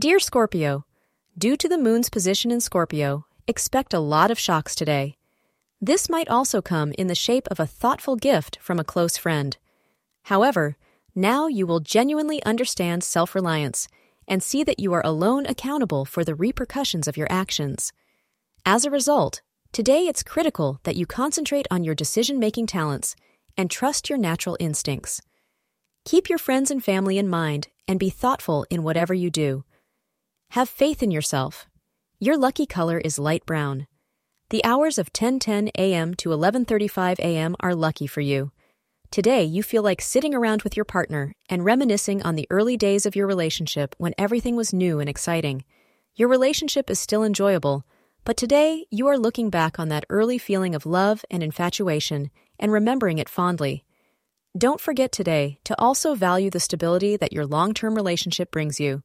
Dear Scorpio, due to the moon's position in Scorpio, expect a lot of shocks today. This might also come in the shape of a thoughtful gift from a close friend. However, now you will genuinely understand self reliance and see that you are alone accountable for the repercussions of your actions. As a result, today it's critical that you concentrate on your decision making talents and trust your natural instincts. Keep your friends and family in mind and be thoughtful in whatever you do. Have faith in yourself. Your lucky color is light brown. The hours of 10:10 a.m. to 11:35 a.m. are lucky for you. Today, you feel like sitting around with your partner and reminiscing on the early days of your relationship when everything was new and exciting. Your relationship is still enjoyable, but today you are looking back on that early feeling of love and infatuation and remembering it fondly. Don't forget today to also value the stability that your long term relationship brings you.